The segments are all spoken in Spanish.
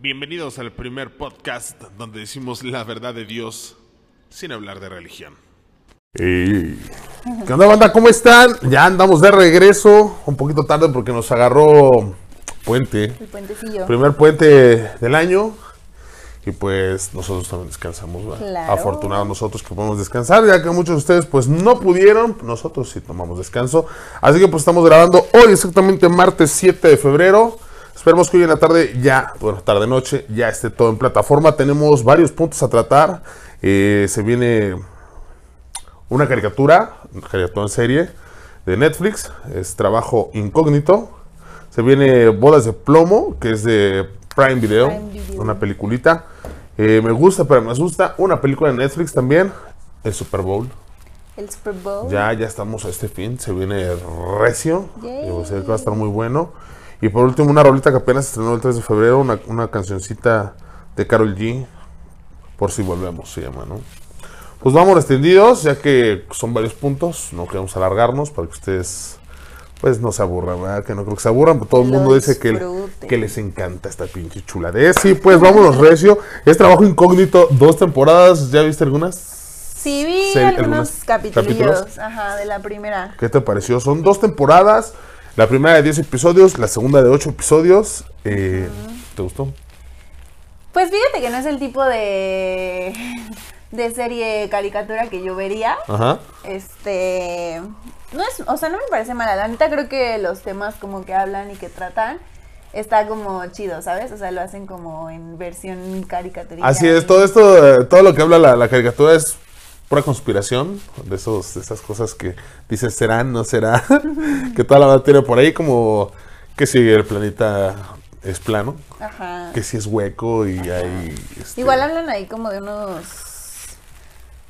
Bienvenidos al primer podcast donde decimos la verdad de Dios sin hablar de religión. Ey. ¿Qué onda, banda? ¿Cómo están? Ya andamos de regreso, un poquito tarde porque nos agarró puente, El puentecillo. primer puente del año. Y pues nosotros también descansamos. Claro. Afortunados nosotros que podemos descansar, ya que muchos de ustedes pues no pudieron, nosotros sí tomamos descanso. Así que pues estamos grabando hoy exactamente martes 7 de febrero. Esperemos que hoy en la tarde ya, bueno, tarde noche, ya esté todo en plataforma. Tenemos varios puntos a tratar. Eh, se viene una caricatura, una caricatura en serie de Netflix, es Trabajo Incógnito. Se viene Bodas de Plomo, que es de Prime Video, Prime Video. una peliculita. Eh, me gusta, pero me asusta. Una película de Netflix también, el Super Bowl. El Super Bowl. Ya, ya estamos a este fin, se viene recio. Yay. y, pues, va a estar muy bueno. Y por último, una rolita que apenas estrenó el 3 de febrero, una, una cancioncita de Carol G. Por si volvemos, se llama, ¿no? Pues vamos extendidos, ya que son varios puntos, no queremos alargarnos para que ustedes pues no se aburran, ¿verdad? Que no creo que se aburran, pero todo el mundo dice que, que les encanta esta pinche chuladez. Sí, pues vámonos recio. Es trabajo incógnito, dos temporadas, ¿ya viste algunas? Sí, vi algunos capítulos. ajá, de la primera. ¿Qué te pareció? Son dos temporadas. La primera de 10 episodios, la segunda de 8 episodios. Eh, ¿Te gustó? Pues fíjate que no es el tipo de, de serie caricatura que yo vería. Ajá. Este, no es, o sea, no me parece mala. La neta creo que los temas como que hablan y que tratan está como chido, ¿sabes? O sea, lo hacen como en versión caricatura. Así es, todo esto, eh, todo lo que habla la, la caricatura es pura conspiración. De, esos, de esas cosas que dices serán, no será. que toda la tiene por ahí como que si el planeta es plano, Ajá. que si es hueco y hay... este, Igual hablan ahí como de unos,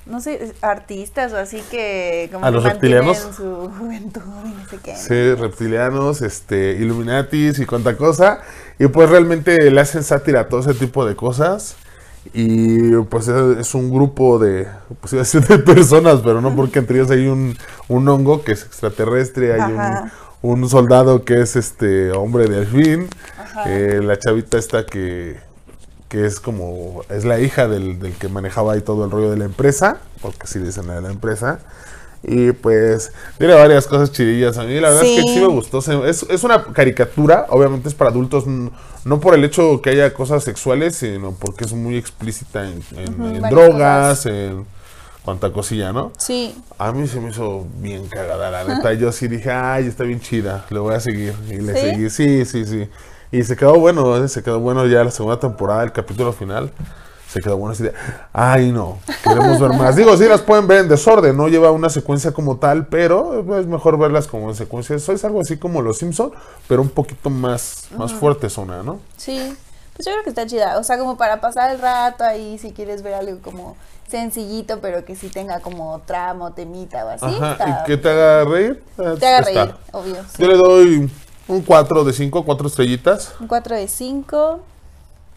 no sé, artistas o así que como ¿A que los reptilianos? su juventud y no sé qué. Sí, reptilianos, este, Illuminatis y cuánta cosa. Y pues realmente le hacen sátira a todo ese tipo de cosas. Y pues es, un grupo de, pues de personas, pero no porque entre ellos hay un, un hongo que es extraterrestre, hay un, un soldado que es este hombre de fin, eh, la chavita esta que, que es como, es la hija del, del que manejaba ahí todo el rollo de la empresa, porque así dicen la de la empresa. Y pues tiene varias cosas chidillas. A mí la verdad es que Sí. me gustó. Es, es una caricatura, obviamente es para adultos, no por el hecho que haya cosas sexuales, sino porque es muy explícita en, drogas, en cuanta cosilla, ¿no? Sí, A mí se me hizo bien cagada, la neta. Yo sí dije, ay, está bien chida, le voy a seguir. Y le ¿Sí? seguí, sí, sí, sí. Y se quedó bueno, ¿eh? se quedó bueno ya la segunda temporada, el capítulo final. Se quedó bueno así de, ay, no, queremos ver más. Digo, sí las pueden ver en desorden, no lleva una secuencia como tal, pero es mejor verlas como en secuencia. Eso es algo así como Los Simpson, pero un poquito más, más fuerte zona, ¿no? sí. Pues yo creo que está chida. O sea, como para pasar el rato ahí, si quieres ver algo como sencillito, pero que sí tenga como tramo, temita o así. Ajá, está- y que te haga reír. eh, te haga está. reír, obvio. sí. Yo le doy un 4 de 5, 4 estrellitas. Un 4 de 5.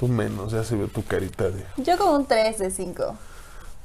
Tú menos, ya se ve tu carita de... Yo como un 3 de 5.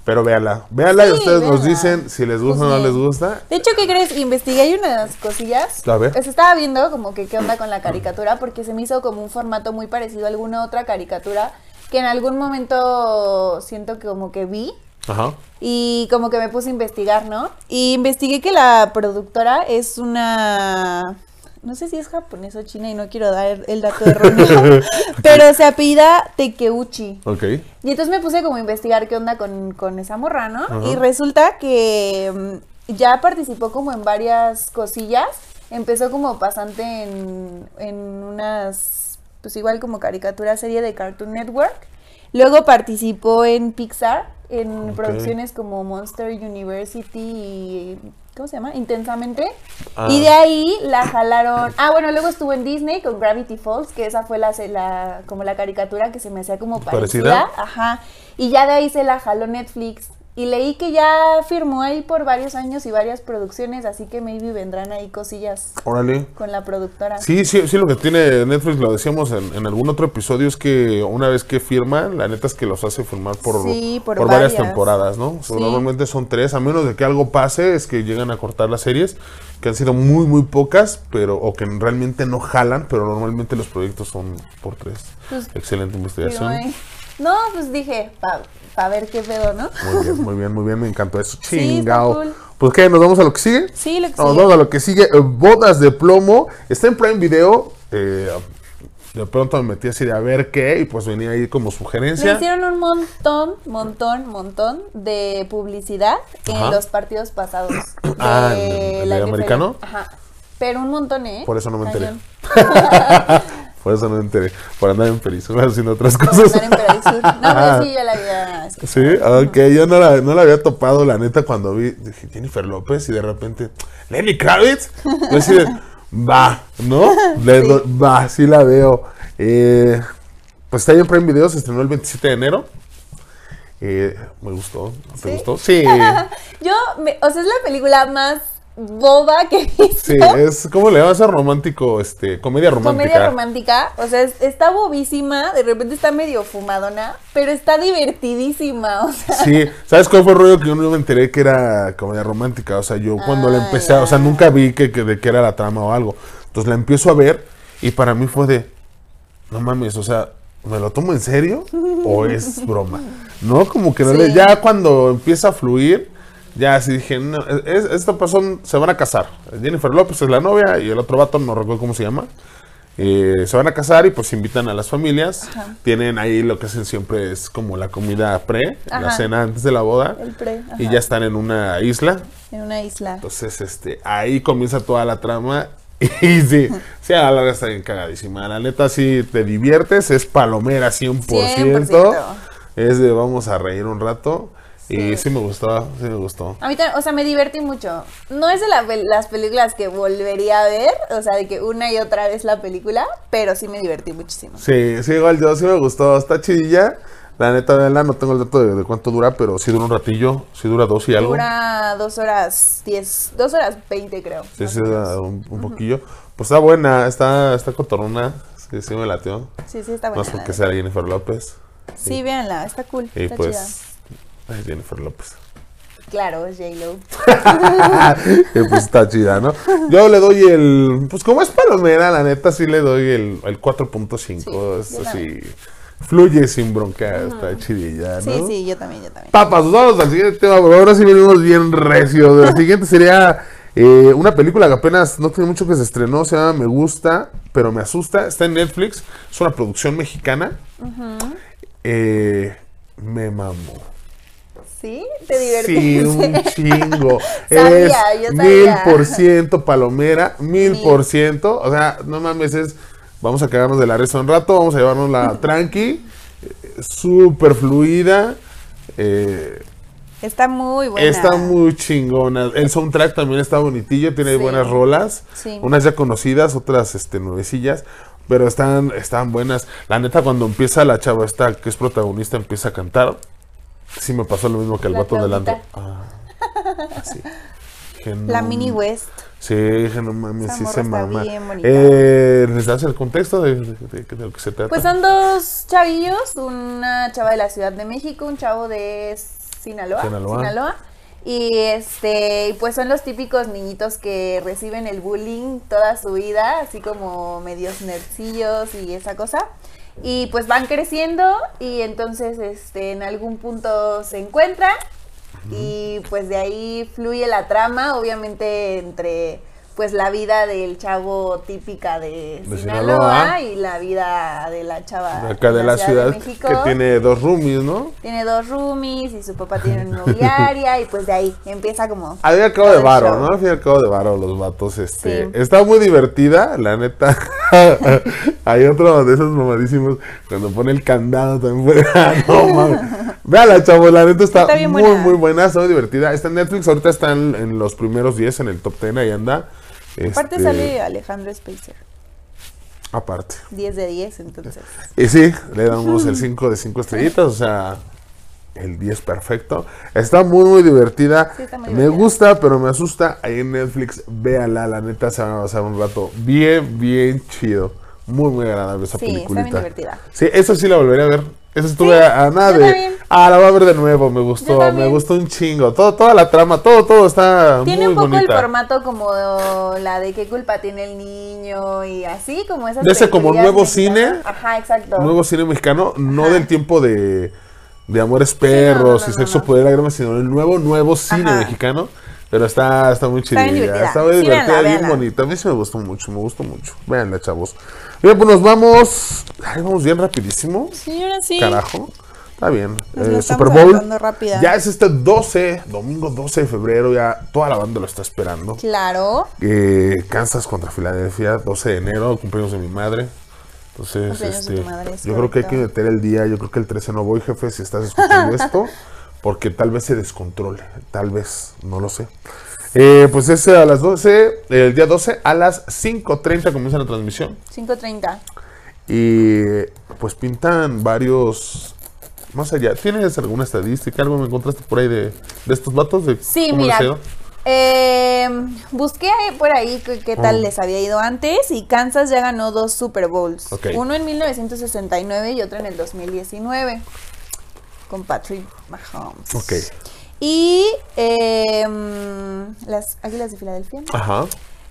Pero véala, véala y ustedes nos dicen si les gusta Pues o no bien. les gusta. De hecho, ¿qué crees? Investigué ahí unas cosillas. A ver. Pues estaba viendo como que qué onda con la caricatura porque se me hizo como un formato muy parecido a alguna otra caricatura que en algún momento siento que como que vi Ajá. y como que me puse a investigar, ¿no? Y investigué que la productora es una... No sé si es japonés o china y no quiero dar el dato erróneo, pero se apellida Tekeuchi. Ok. Y entonces me puse como a investigar qué onda con, con esa morra, ¿no? Ajá. Y resulta que mm, ya participó como en varias cosillas. Empezó como pasante en, en unas, pues igual como caricatura serie de Cartoon Network. Luego participó en Pixar, en producciones como Monster University y... ¿Cómo se llama? Intensamente. Ah. Y de ahí la jalaron. Ah, bueno, luego estuvo en Disney con Gravity Falls, que esa fue la, la como la caricatura que se me hacía como parecida. ¿Parecida? Ajá. Y ya de ahí se la jaló Netflix Y leí que ya firmó ahí por varios años y varias producciones, así que maybe vendrán ahí cosillas Órale. con la productora. Sí, sí, sí, lo que tiene Netflix, lo decíamos en, en algún otro episodio, es que una vez que firman, la neta es que los hace firmar por, Sí, por varias varias. temporadas, ¿no? O sea, Sí. Normalmente son tres, a menos de que algo pase, es que llegan a cortar las series, que han sido muy, muy pocas, pero o que realmente no jalan, pero normalmente los proyectos son por tres. Pues, Excelente investigación. ahí. No, pues dije, para ver qué pedo, ¿no? Muy bien, muy bien, muy bien, me encantó eso. Sí, Chingao. cool. Pues qué, ¿nos vamos a lo que sigue? Sí, lo que Nos sigue. vamos a lo que sigue. eh, Bodas de plomo. Está en Prime Video. eh, de pronto me metí así de a ver qué. Y pues venía ahí como sugerencia. hicieron un montón, montón, montón de publicidad Ajá. en los partidos pasados. Ah, ¿el de- el americano? Ajá. Pero un montón, ¿eh? Por eso no me enteré. Por eso no me enteré. Por andar en Perisur haciendo otras Por cosas. andar en Perisur. No, pero sí, yo la había escuchado. Sí, ok, yo no la, no la había topado, la neta, cuando vi, dije, Jennifer López, y de repente, Lenny Kravitz, yo así de, va, ¿no? Le Va, sí la veo. Eh, pues está ahí en Prime Video, se estrenó el 27 de enero. Eh, me gustó, ¿te ¿Sí? gustó? Sí, Yo, me- o sea, es la película más boba que visto. sí, es, ¿cómo le llamas a romántico? Este, comedia romántica. Comedia romántica, o sea, es- está bobísima, de repente está medio fumadona, pero está divertidísima, o sea, Sí, ¿sabes cuál fue el rollo que yo no me enteré que era comedia romántica? O sea, yo cuando la Ah, empecé, a- o sea, nunca vi que, que de qué era la trama o algo. Entonces la empiezo a ver y para mí fue de, no mames, o sea, ¿me lo tomo en serio o es broma? No, como que no le- Sí. ya cuando empieza a fluir, ya así dije, no, es, esta persona se van a casar. Jennifer López es la novia y el otro vato, no recuerdo cómo se llama. Eh, se van a casar y pues invitan a las familias. Tienen ahí lo que hacen siempre es como la comida pre, la cena antes de la boda. el pre, Y ya están en una isla. en una isla. Entonces, este, ahí comienza toda la trama. Y sí, sí, a la larga está bien cagadísima. La neta, sí te diviertes, es palomera 100%. 100%. Es de vamos a reír un rato. Y Sí. sí me gustó, sí me gustó. A mí también, o sea, me divertí mucho. No es de la las películas que volvería a ver, o sea, de que una y otra vez la película, pero sí me divertí muchísimo. Sí, sí, igual yo sí me gustó. Está chidilla. La neta, véanla, no tengo el dato de, de cuánto dura, pero sí dura un ratillo. Sí dura dos y algo. Dura dos horas diez, dos horas veinte creo. Sí, sí, un, poquillo. Pues está buena, está, está cotorrona. Sí, sí me lateó. Sí, sí, está buena. Más la porque sea Jennifer López. Sí, véanla, está cool. Y está pues. chida. Ay, Jennifer López. Claro, es J-Lo. Pues está chida, ¿no? Yo le doy el. Pues como es palomera, la neta sí le doy el, el 4.5. Sí, así. Fluye sin bronca, está chidilla, ¿no? Sí, sí, yo también, yo también. Papas, vamos al siguiente tema, pero ahora sí venimos bien recios. La siguiente sería eh, una película que apenas no tiene mucho que se estrenó, se llama Me Gusta, pero me asusta. Está en Netflix, es una producción mexicana. Eh, me mamo. ¿Sí? ¿Te Sí, divertiste? un chingo. Sabía, es yo mil sabía. por ciento palomera, mil Mil. por ciento. O sea, no mames, es. Vamos a quedarnos de la risa un rato, vamos a llevarnos la tranqui, súper fluida. eh, Está muy buena. Está muy chingona. El soundtrack también está bonitillo, tiene Sí. buenas rolas. Sí. Unas ya conocidas, otras este, nuevecillas. Pero están, están buenas. La neta, cuando empieza la chava esta que es protagonista, empieza a cantar. Sí me pasó lo mismo que el La vato delante. flautita. Ah, La Mini West. Sí, dije, no mames, sí se mama. Eh, ¿Les das el contexto de, de- de- de lo que se trata? Pues son dos chavillos, una chava de la Ciudad de México, un chavo de Sinaloa. Sinaloa. Y este, pues son los típicos niñitos que reciben el bullying toda su vida, así como medios nercillos y esa cosa. Y pues van creciendo y entonces este en algún punto se encuentran y pues de ahí fluye la trama, obviamente entre pues la vida del chavo típica de, De Sinaloa, Sinaloa. y la vida de la chava De acá de la ciudad, México. que tiene dos roomies, ¿no? Tiene dos roomies y su papá tiene una inmobiliaria y pues de ahí empieza como... Al fin y al cabo de varo. ¿no? Al fin y al cabo de varo los vatos, este... Sí. Está muy divertida, la neta. Hay otro de esos mamadísimos cuando pone el candado también. fuera. no, mames. Véala, chavos, la neta está, muy, buena. muy buena, está muy divertida. Está en Netflix, ahorita está en, en los primeros 10, en el top 10, ahí anda. Aparte Este, sale Alejandro Spacer, Aparte. 10 de 10 entonces. Y sí, le damos el 5 de 5 estrellitas, o sea... el 10 perfecto. Está muy, muy divertida. Sí, está muy me gusta, pero me asusta. Ahí en Netflix, véala, la neta se van a pasar un rato bien, bien chido. Muy, muy agradable esa Sí, está bien divertida. Sí, esa sí la volvería a ver. Esa estuve Sí, a, a nada de. Ah, la voy a ver de nuevo. Me gustó, me gustó un chingo. Todo, toda la trama, todo, todo está Tiene muy un poco bonita. el formato como la de qué culpa tiene el niño y así como esas De ese como nuevo mexicanas. cine. Ajá, exacto. Nuevo cine mexicano, no del tiempo de, de Amores Perros no, no, y Sexo. Poder Lágrimas, sino el nuevo, nuevo cine Ajá. mexicano. Pero está, está muy chida. divertida. Está muy Sí, divertida, véanla, bien véanla. bonita. A mí sí me gustó mucho, me gustó mucho. Véanla, chavos. Bien, pues nos vamos. Ay, vamos bien rapidísimo. Sí, ahora sí. Carajo. Está bien. Eh, Super Bowl. Ya es este 12, domingo 12 de febrero. Ya toda la banda lo está esperando. Claro. Eh, Kansas contra Filadelfia, 12 de enero, cumpleaños de mi madre. Entonces, de este, tu madre, es yo creo que hay que meter el día. Yo creo que el 13 no voy, jefe, si estás escuchando esto, porque tal vez se descontrole. Tal vez, no lo sé. Eh, pues ese a las 12, el día 12 a las 5.30 comienza la transmisión. 5.30. Y pues pintan varios. Más allá, ¿tienes alguna estadística? ¿Algo me encontraste por ahí de, de estos vatos? De Sí, mira. Eh, busqué por ahí qué, tal Oh. les había ido antes y Kansas ya ganó dos Super Bowls. Uno en 1969 y otro en el 2019 con Patrick Mahomes. Y eh, las Águilas de Filadelfia Ajá.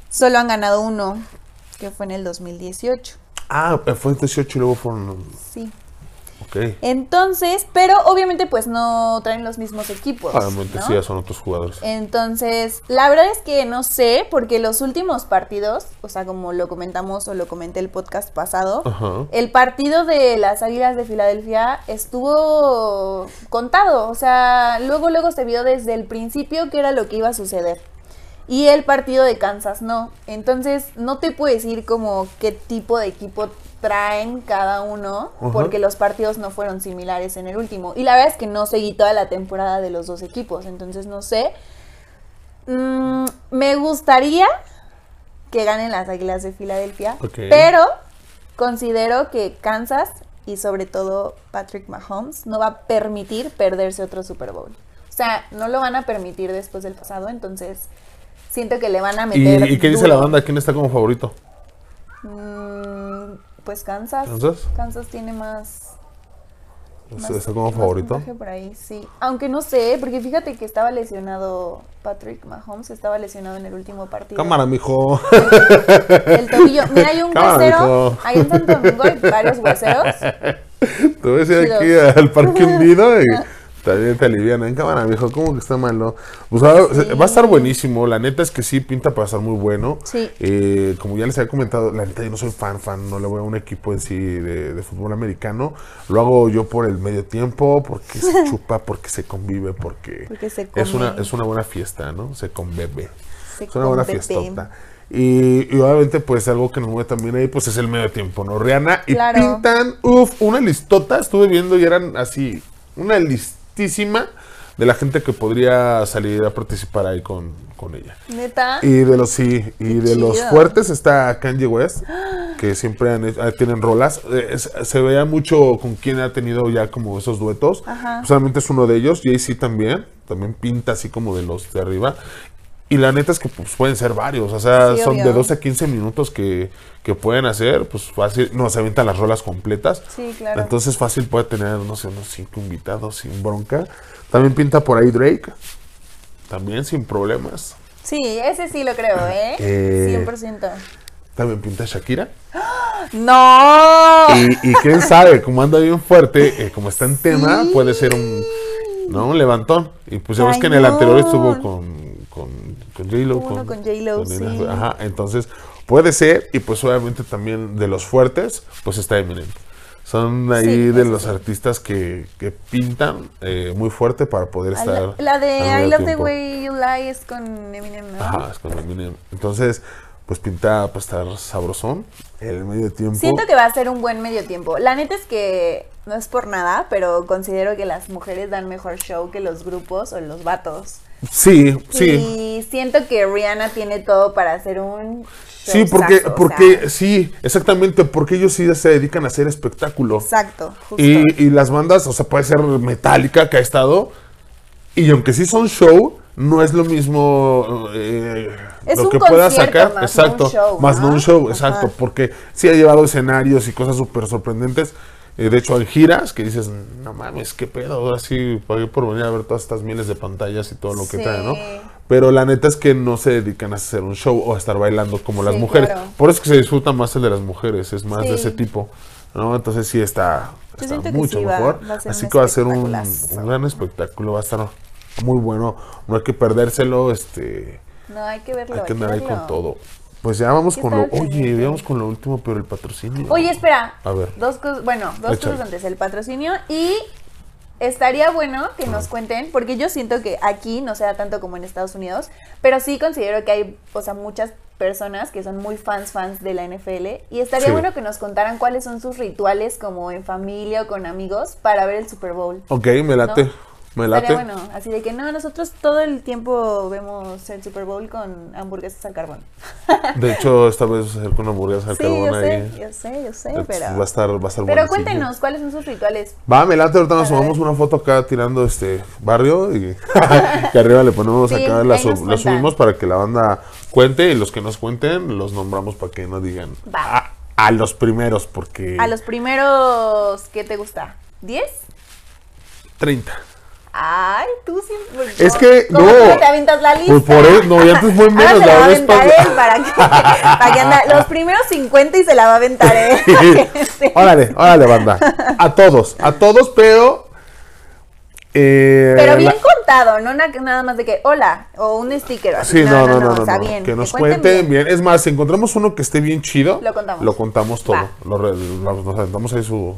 solo han ganado uno, que fue en el 2018. Ah, fue el 18 y luego fueron. Sí. Entonces, pero obviamente pues no traen los mismos equipos. ¿no? sí, ya son otros jugadores. Entonces, la verdad es que no sé, porque los últimos partidos, o sea, como lo comentamos o lo comenté el podcast pasado, el partido de las Águilas de Filadelfia estuvo contado, o sea, luego luego se vio desde el principio que era lo que iba a suceder. Y el partido de Kansas no. Entonces, no te puedo decir como qué tipo de equipo traen cada uno, porque los partidos no fueron similares en el último. Y la verdad es que no seguí toda la temporada de los dos equipos, entonces no sé. Mm, me gustaría que ganen las Águilas de Filadelfia, pero considero que Kansas y sobre todo Patrick Mahomes no va a permitir perderse otro Super Bowl. O sea, no lo van a permitir después del pasado, entonces siento que le van a ¿Y, meter. y qué dice la banda? ¿Quién está como favorito? Mm, pues Kansas. ¿Kansas? Kansas tiene más. más- ¿Está como más favorito? puntaje por ahí, sí. Aunque no sé, porque fíjate que estaba lesionado Patrick Mahomes, estaba lesionado en el último partido. Cámara, mijo. El tobillo. Mira, hay un Cámara, huesero. mijo. Ahí en Santo Domingo hay varios hueseros. Te voy a decir aquí al parque hundido y también te alivian. En cámara, mijo, ¿cómo que está malo? Pues ahora, Sí. va a estar buenísimo. La neta es que sí pinta para estar muy bueno. Sí. Eh, como ya les había comentado, la neta yo no soy fan, fan, no le voy a un equipo en sí de, de fútbol americano. Lo hago yo por el medio tiempo, porque se chupa, porque se convive, porque, Porque se es una es una buena fiesta, ¿no? Se convive. Se Es una buena fiestota. Y, y obviamente, pues algo que nos mueve también ahí, pues es el medio tiempo, ¿no? Rihanna. Y Claro. pintan, uff, una listota, estuve viendo y eran así, una de la gente que podría salir a participar ahí con, con ella. Neta. Y de los, sí, y de los fuertes está Kanye West, que siempre han hecho- tienen rolas. Eh, es- se vea mucho con quien ha tenido ya como esos duetos. Ajá. Solamente es uno de ellos. Jay-Z también, también pinta así como de los de arriba. Y la neta es que pues, pueden ser varios, o sea, Sí, son de obvio. 12 a 15 minutos que, que pueden hacer, pues fácil, no, se avientan las rolas completas. Sí, claro. Entonces fácil puede tener, no sé, unos 5 invitados sin bronca. También pinta por ahí Drake, también sin problemas. Sí, ese sí lo creo, ¿eh? Eh, 100%. También pinta Shakira. ¡No! Y, y quién sabe, como anda bien fuerte, eh, como está en tema, Sí. puede ser un, ¿no? un levantón. Y pues ya ves que en el anterior estuvo con, con, J-Lo. Uno con J.Lo, sí. Ajá, entonces puede ser, y pues obviamente también de los fuertes, pues está Eminem. Son ahí Sí, de los sí. artistas que, que pintan eh, muy fuerte para poder estar. La, la de I Love the. Way You Lie es con Eminem, ¿no? Ajá, es con Eminem. Entonces, pues pinta para estar sabrosón el medio tiempo. Siento que va a ser un buen medio tiempo. La neta es que no es por nada, pero considero que las mujeres dan mejor show que los grupos o los vatos. Sí, sí. Y siento que Rihanna tiene todo para hacer un Sí, porque, o porque, sea, sí, exactamente, porque ellos sí se dedican a hacer espectáculo. Exacto, justo. Y, y las bandas, o sea, puede ser Metallica que ha estado. Y aunque sí son show, no es lo mismo eh, Es lo que pueda sacar. más no un exacto. show, más no ¿no? un show, Ajá. exacto. Porque sí ha llevado escenarios y cosas súper sorprendentes. Eh, de hecho, hay giras que dices, no mames, qué pedo. Ahora sí pagué por venir a ver todas estas miles de pantallas y todo lo que Sí. trae, ¿no? Pero la neta es que no se dedican a hacer un show o a estar bailando como las mujeres. claro. Por eso es que se disfruta más el de las mujeres, es más de ese tipo. ¿no? Entonces sí está, está mucho va- mejor. va Así que va a ser un, un gran espectáculo, va a estar muy bueno. No hay que perdérselo, este, No, hay que verlo. hay que andar ahí con todo. Pues ya vamos con lo, oye, vamos con lo último, pero el patrocinio. Oye, espera. A ver. Dos cosas, bueno, dos Échale. cosas antes, el patrocinio y estaría bueno que nos cuenten, porque yo siento que aquí no sea tanto como en Estados Unidos, pero sí considero que hay, o sea, muchas personas que son muy fans, fans de la NFL y estaría Sí. bueno que nos contaran cuáles son sus rituales como en familia o con amigos para ver el Super Bowl. Ok, me late, ¿No? Me late. Estaría bueno, así de que no, nosotros todo el tiempo vemos el Super Bowl con hamburguesas al carbón. De hecho, esta vez vamos a hacer con hamburguesas al Sí, carbón yo sé, ahí. yo sé, yo sé, pero... Va a estar, va a estar Pero cuéntenos, ¿cuáles son sus rituales? Va, me late, ahorita nos tomamos una foto acá tirando este barrio y que arriba le ponemos Sí, acá, la, sub- nos la subimos para que la banda cuente y los que nos cuenten los nombramos para que no digan Va. a, a los primeros porque A los primeros, ¿qué te gusta? ¿10? 30. Ay, tú siempre. Es que, ¿Cómo no. te avientas la lista? Pues por eso, no, y antes fue Ahora menos se la va a aventar él para que, para que anda- los primeros 50 y se la va a aventar él. Sí. órale, órale, banda. A todos, a todos, pero. eh, Pero bien la- contado, no na- nada más de que hola o un sticker. así. Sí, no, no, no, no, o sea, no, bien. que nos cuenten cuenten bien. Es más, si encontramos uno que esté bien chido, Lo contamos. Lo contamos todo. Lo lo- nos aventamos ahí su,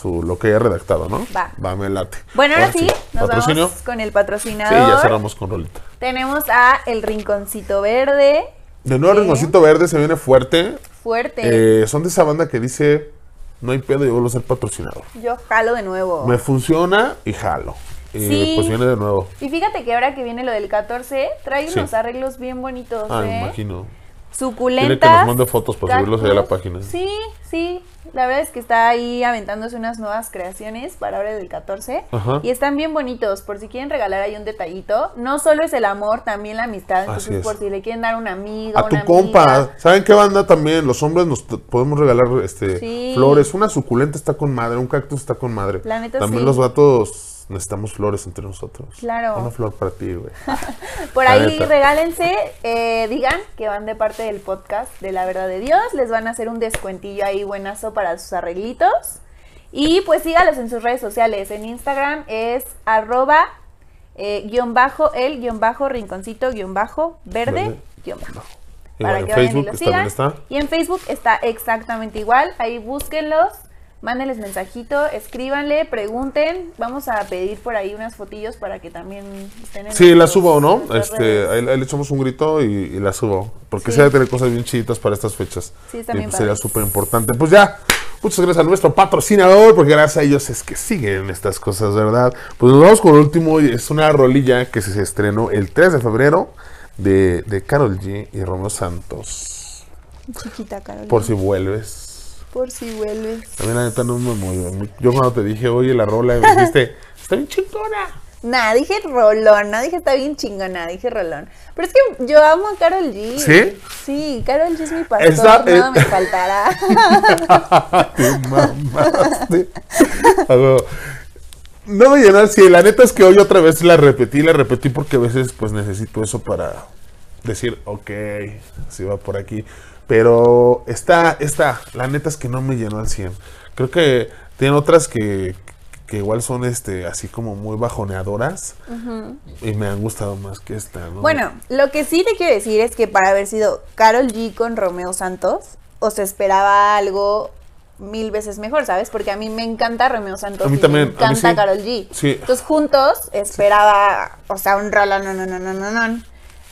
su lo que haya redactado, ¿no? Va. Va, me late. Bueno, ahora sí, nos Patrocinio. vamos con el Sí, patrocinador. ya cerramos con Rolita. Tenemos a El Rinconcito Verde. De nuevo, Sí. Rinconcito Verde se viene fuerte. Fuerte. Eh, son de esa banda que dice: No hay pedo, yo vuelvo a ser patrocinador. Yo jalo de nuevo. Me funciona y jalo. Y Sí. pues viene de nuevo. Y fíjate que ahora que viene lo del 14, trae Sí. unos arreglos bien bonitos, Ah, me ¿eh? imagino. Suculentas. Dile que nos mande fotos para subirlos ahí a la página. Sí, sí. La verdad es que está ahí aventándose unas nuevas creaciones para ahora del 14. Ajá. Y están bien bonitos, por si quieren regalar ahí un detallito. No solo es el amor, también la amistad. Entonces, por si le quieren dar un amigo, A tu compa. ¿saben qué banda también? Los hombres nos podemos regalar este Sí. flores. Una suculenta está con madre, un cactus está con madre. La neta, también sí. los vatos necesitamos flores entre nosotros. Claro. Una flor para ti, güey. Por ahí neta. regálense, eh, digan que van de parte del podcast de La Verdad de Dios, les van a hacer un descuentillo ahí buenazo para sus arreglitos. Y pues sígalos en sus redes sociales. En Instagram es arroba eh, guion bajo el guion bajo rinconcito guion bajo verde Verde. guion bajo. Y Para bueno, que en vayan y Facebook también sigan. está. Y en Facebook está exactamente igual. Ahí búsquenlos, mándenles mensajito, escríbanle, pregunten. Vamos a pedir por ahí unas fotillos para que también estén en Sí, la subo, ¿no? Este, ahí, ahí le echamos un grito y, y la subo. Porque Sí. sí. debe tener cosas bien chiditas para estas fechas. Sí, bien pues sería súper importante. Pues ya, muchas gracias a nuestro patrocinador, porque gracias a ellos es que siguen estas cosas, ¿verdad? Pues nos vamos con el último, es una rolilla que se estrenó el 3 de febrero de, de Carol G y Romeo Santos. Chiquita, Carolina. Por si vuelves. Por si vuelves. También la neta no me movió. Yo cuando te dije, oye, la rola, me dijiste, está bien chingona. Nah, dije rolón, no dije está bien chingona, dije rolón. Pero es que yo amo a Carol G. ¿Sí? Sí, Carol G es mi pastor, Esa- nada eh, me faltará. Te mamaste. A huevo. No al 100. La neta es que hoy otra vez la repetí, la repetí porque a veces pues necesito eso para decir, ok, si va por aquí. Pero esta, esta, la neta es que no me llenó al 100. Creo que tiene otras que, que igual son este así como muy bajoneadoras y me han gustado más que esta, ¿no? Bueno, lo que sí te quiero decir es que para haber sido Carol G con Romeo Santos, o se esperaba algo mil veces mejor, ¿sabes? Porque a mí me encanta Romeo Santos A mí y también, me a mí encanta sí. Carol G. Sí. Entonces juntos esperaba, o sea, un rollo, no, no, no, no, no, no.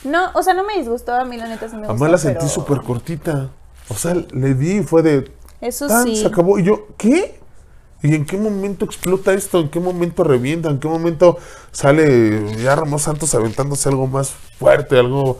No, o sea, no me disgustó, a mí la neta sí me gustó. Además la sentí pero- súper cortita. O sea, le di y fue de... Eso tan, sí. Se acabó. Y yo, ¿qué? ¿Y en qué momento explota esto? ¿En qué momento revienta? ¿En qué momento sale ya Ramos Santos aventándose algo más fuerte? Algo,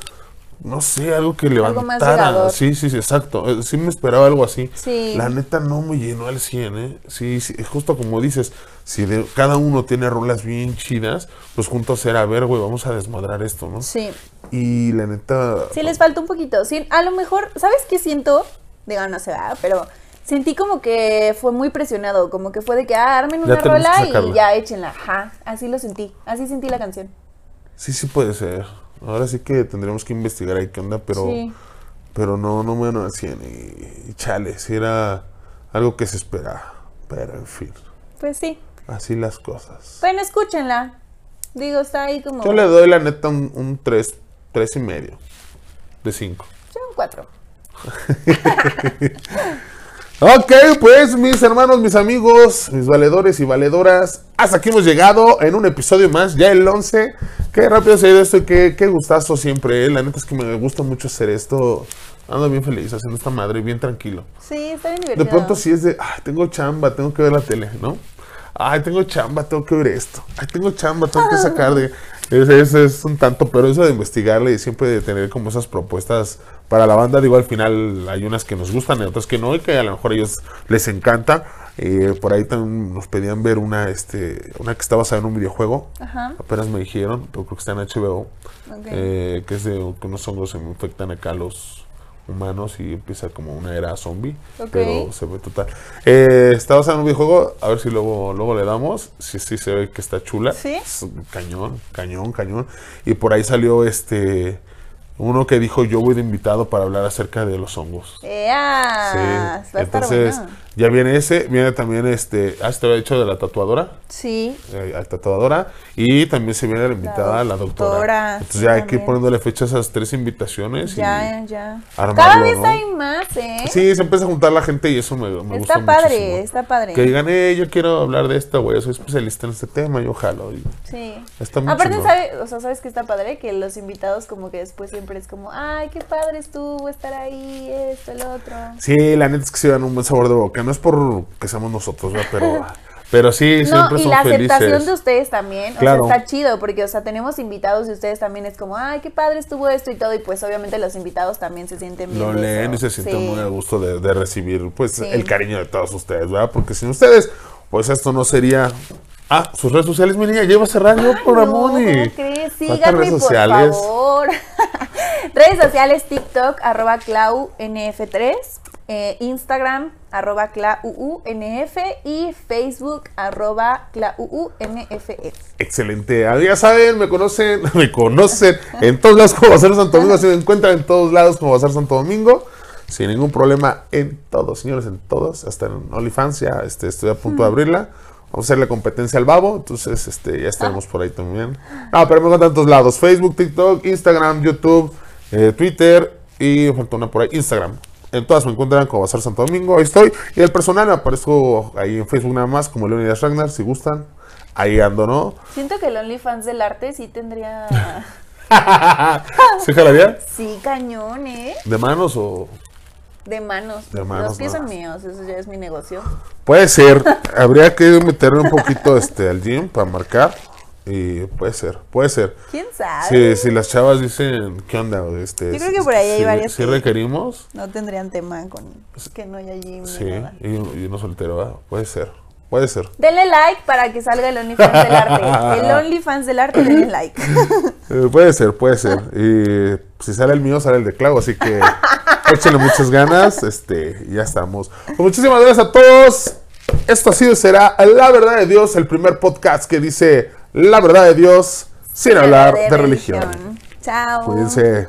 no sé, algo que Algo más levantara. Sí, sí, sí, exacto. Eh, Sí me esperaba algo así. Sí. La neta no me llenó al 100, ¿eh? Sí, sí, justo como dices, si de- cada uno tiene rolas bien chidas, pues juntos era, a ver, güey, vamos a desmadrar esto, ¿no? Sí. Y la neta... Sí, les falta un poquito. Sí, a lo mejor, ¿sabes qué siento? Digo, no sé, ¿verdad? pero sentí como que fue muy presionado, como que fue de que ah, armen una rola y ya échenla. Ajá, así lo sentí, así sentí la canción. Sí, sí puede ser. Ahora sí que tendremos que investigar ahí qué onda, pero... Sí. Pero no, no me al 100 y, y chale, si era algo que se esperaba. Pero en fin, Pues sí. así las cosas. Bueno, escúchenla. Digo, está ahí como... Yo le doy la neta un, un 3, 3 y medio de 5. Yo un cuatro. Ok, pues mis hermanos, mis amigos, mis valedores y valedoras, hasta aquí hemos llegado en un episodio más, ya el 11. Qué rápido se ha ido esto y qué, qué gustazo siempre, ¿eh? La neta es que me gusta mucho hacer esto. Ando bien feliz haciendo esta madre, bien tranquilo. Sí, está bien De divertido. pronto sí es de, ay, tengo chamba, tengo que ver la tele, ¿no? Ay, tengo chamba, tengo que ver esto. Ay, tengo chamba, tengo que sacar de... Ese es, es un tanto, pero eso de investigarle y siempre de tener como esas propuestas para la banda, digo, al final hay unas que nos gustan y otras que no, y que a lo mejor a ellos les encanta. Eh, por ahí también nos pedían ver una, este, una que está basada en un videojuego. Ajá. Apenas me dijeron, pero creo que está en HBO. Ok. eh, que es de que unos hongos se infectan acá los humanos y empieza como una era zombie. Ok. Pero se ve total. Eh, está basado en un videojuego, a ver si luego, luego le damos. Sí, sí, se ve que está chula. ¿Sí? Es cañón, cañón, cañón. Y por ahí salió este uno que dijo yo voy de invitado para hablar acerca de los hongos. ¡Ea! Sí. Va a estar Entonces. Ya viene ese, viene también este, ah, se te dicho de la tatuadora Sí. eh, la tatuadora y también se viene la invitada, la, doctora. doctora, Entonces ya hay que ir poniéndole fecha a esas tres invitaciones. y- Ya, ya. armarlo, Cada vez ¿no? hay más, ¿eh? Sí, se empieza a juntar la gente y eso me, me gusta Está padre, muchísimo. está padre. Que digan, eh, yo quiero hablar de esto, güey, soy especialista en este tema, yo jalo. Y Sí. Está muy Aparte. ¿sabe? O sea, ¿sabes qué está padre? Que los invitados como que después siempre es como, ay, qué padre estuvo estar ahí, esto, el otro. Sí, la neta es que se dan un buen sabor de boca. No es por que seamos nosotros, ¿verdad? pero, pero sí, No, siempre y son la aceptación felices. de ustedes también, Claro. o sea, está chido, porque, o sea, tenemos invitados y ustedes también es como, ay, qué padre estuvo esto y todo, y pues obviamente los invitados también se sienten bien. Lo leen y se sienten Sí. muy a gusto de, de recibir pues Sí. el cariño de todos ustedes, ¿verdad? Porque sin ustedes, pues esto no sería... Ah, sus redes sociales, mi niña, lleva a cerrar yo No, y... ¿cómo crees? ¿Cuántas Síganme, redes por sociales? favor. redes sociales, TikTok, arroba claunf3, eh, Instagram, arroba clauunf y Facebook, arroba clauunfe. Excelente. Ah, Ya saben, me conocen, me conocen en todos lados como Bazar Santo Domingo. Se me encuentran en todos lados como Bazar Santo Domingo. Sin ningún problema en todos, señores, en todos. Hasta en OnlyFans ya este, estoy a punto de abrirla. Vamos a hacer la competencia al babo. Entonces, este, ya estaremos por ahí también. No, pero me encuentran en todos lados. Facebook, TikTok, Instagram, YouTube, eh, Twitter y falta una por ahí, Instagram. En todas me encuentran como Bazar Santo Domingo. Ahí estoy. Y el personal aparezco ahí en Facebook nada más como Leonidas Ragnar, si gustan. Ahí ando, ¿no? Siento que el OnlyFans del arte sí tendría... ¿Se jalaría? sí, cañón, ¿eh? ¿De manos o...? De manos. De manos, Los pies son míos, eso ya es mi negocio. Puede ser. Habría que meterle un poquito este, al gym para marcar. Y puede ser, puede ser. ¿Quién sabe? Si, si las chavas dicen, ¿qué onda? Este, Yo creo que por ahí hay si- varias Si que- requerimos, No tendrían tema con que no haya gym sí. nada. Y, y uno soltero, ¿verdad? Puede ser, puede ser. Denle like para que salga el OnlyFans del arte. El OnlyFans del arte, denle like. Eh, puede ser, puede ser. Y si sale el mío, sale el de Clau, así que échenle muchas ganas. Este, y ya estamos. Pues muchísimas gracias a todos. Esto ha sido será La Verdad de Dios, el primer podcast que dice La Verdad de Dios sin hablar de, religión. Chao. Cuídense.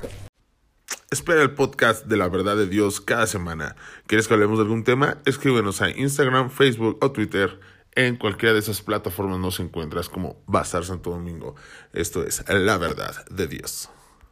Espera el podcast de la verdad de Dios cada semana. ¿Quieres que hablemos de algún tema? Escríbenos a Instagram, Facebook o Twitter. En cualquiera de esas plataformas nos encuentras como Bazar Santo Domingo. Esto es la verdad de Dios.